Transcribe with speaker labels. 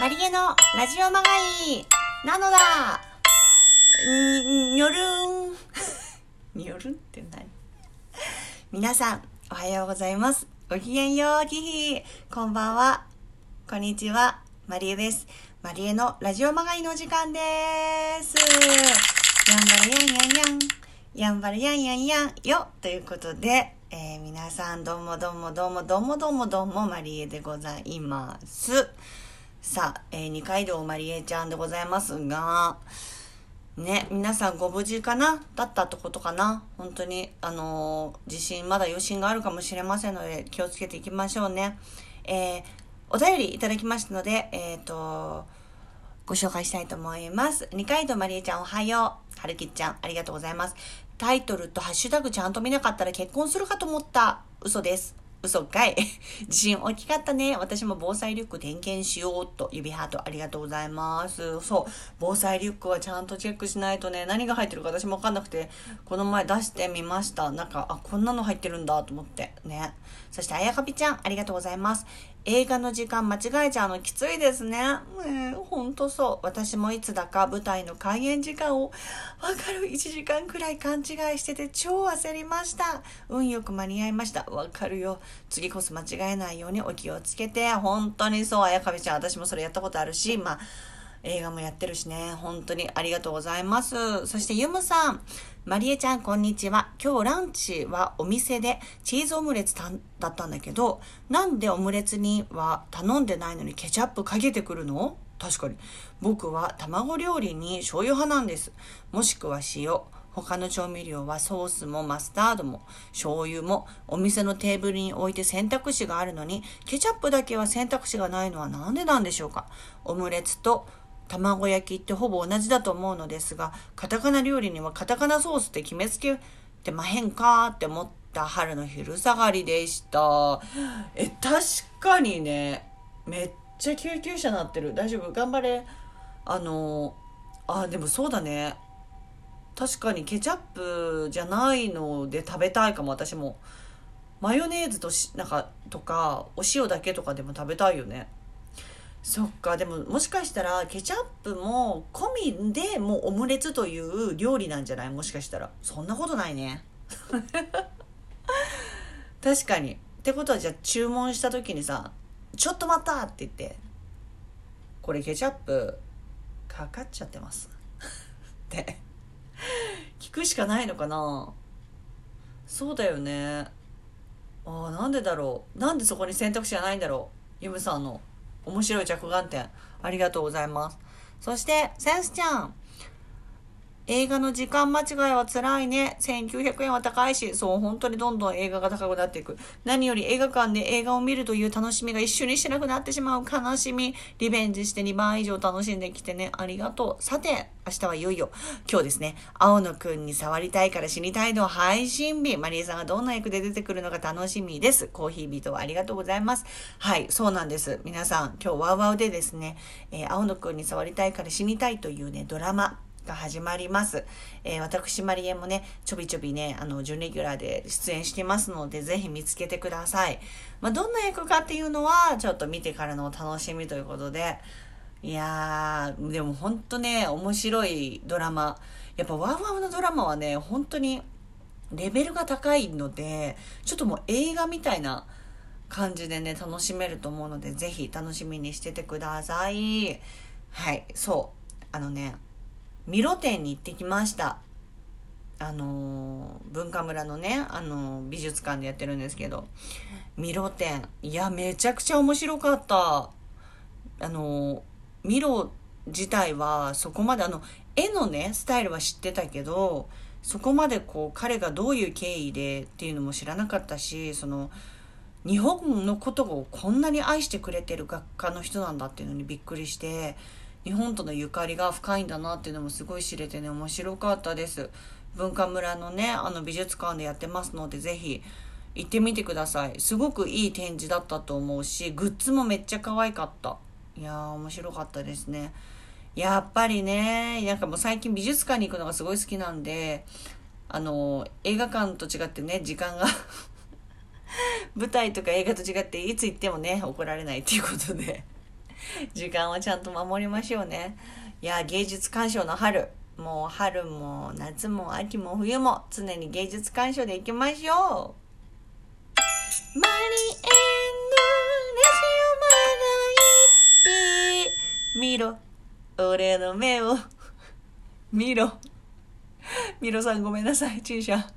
Speaker 1: マリエのラジオまがいなのだに、にょるん。にょるんって何？皆さん、おはようございます。ごきげんよう、キヒこんばんは。こんにちは。マリエです。マリエのラジオまがいの時間です。やんばるやんやんやん。やんばるやんやんやんよ。ということで、えー皆さんどうもどうもどうもどうもどうもどうもマリエでございます。さあ、えー二階堂マリエちゃんでございますが、ね、皆さんご無事かな？だったってことかな？本当に、あのー地震、まだ余震があるかもしれませんので、気をつけていきましょうね。えーお便りいただきましたので、えっ、と、ご紹介したいと思います。二階堂マリエちゃんおはよう。はるきちゃんありがとうございます。タイトルとハッシュタグちゃんと見なかったら結婚するかと思った。嘘です。嘘かい。地震大きかったね。私も防災リュック点検しようと。指ハートありがとうございます。そう。防災リュックはちゃんとチェックしないとね、何が入ってるか私もわかんなくて、この前出してみました。なんか、あ、こんなの入ってるんだと思って。ね。そして、あやかぴちゃんありがとうございます。映画の時間間違えちゃうのきついですね。ねえ、ほんとそう。私もいつだか舞台の開演時間をわかる1時間くらい勘違いしてて超焦りました。運よく間に合いました。わかるよ。次こそ間違えないようにお気をつけて。本当にそう、あやかびちゃん。私もそれやったことあるし、まあ、映画もやってるしね。本当にありがとうございます。そしてゆむさん。マリエちゃん、こんにちは。今日ランチはお店でチーズオムレツだったんだけど、なんでオムレツには頼んでないのにケチャップかけてくるの？確かに。僕は卵料理に醤油派なんです。もしくは塩。他の調味料はソースもマスタードも醤油もお店のテーブルに置いて選択肢があるのにケチャップだけは選択肢がないのはなんでなんでしょうか？オムレツと卵焼きってほぼ同じだと思うのですがカタカナ料理にはカタカナソースって決めつけてまへんかって思った春の昼下がりでした。え確かにねめっちゃ救急車なってる。大丈夫？頑張れ。あのあでもそうだね。確かにケチャップじゃないので食べたいかも。私も。マヨネーズとしなんかとかお塩だけとかでも食べたいよね。そっかでももしかしたらケチャップも込みでもうオムレツという料理なんじゃない？もしかしたら。そんなことないね。確かに。ってことはじゃあ注文した時にさ「ちょっと待った!」って言って「これケチャップかかっちゃってます」って。聞くしかないのかな？そうだよね。ああなんでだろう？なんでそこに選択肢がないんだろう？ユムさんの。面白い着眼点ありがとうございます。そしてセンスちゃん。映画の時間間違いは辛いね。1900円は高いし、そう、本当にどんどん映画が高くなっていく。何より映画館で映画を見るという楽しみが一緒にしなくなってしまう悲しみ。リベンジして2倍以上楽しんできてね。ありがとう。さて、明日はいよいよ、今日ですね、青野くんに触りたいから死にたいの配信日。マリエさんがどんな役で出てくるのか楽しみです。コーヒー人ありがとうございます。はい、そうなんです。皆さん、今日ワウワウでですね、えー青野くんに触りたいから死にたいというね、ドラマ、が始まります。えー私、マリエもね、ちょびちょびね、あの、準レギュラーで出演してますので、ぜひ見つけてください。まあ、どんな役かっていうのは、ちょっと見てからのお楽しみということで、いやー、でも本当ね、面白いドラマ。やっぱワウワウのドラマはね、本当にレベルが高いので、ちょっともう映画みたいな感じでね、楽しめると思うので、ぜひ楽しみにしててください。はい、そう。あのね、ミロ展に行ってきました。あのー文化村のね、あのー美術館でやってるんですけど、ミロ展。いや、めちゃくちゃ面白かった。あのーミロ自体はそこまであの、絵のね、スタイルは知ってたけど、そこまでこう、彼がどういう経緯でっていうのも知らなかったし、その、日本のことをこんなに愛してくれてる学科の人なんだっていうのにびっくりして日本とのゆかりが深いんだなっていうのもすごい知れてね面白かったです。文化村のねあの美術館でやってますのでぜひ行ってみてください。すごくいい展示だったと思うしグッズもめっちゃ可愛かった。いやー面白かったですね。やっぱりねなんかもう最近美術館に行くのがすごい好きなんであの映画館と違ってね時間が 舞台とか映画と違っていつ行ってもね怒られないっていうことで。時間はちゃんと守りましょうね。いや、芸術鑑賞の春。もう春も夏も秋も冬も常に芸術鑑賞でいきましょう。マリエンのラジオまだいい。見ろ。俺の目を。見ろ。ミロさんごめんなさい。注射。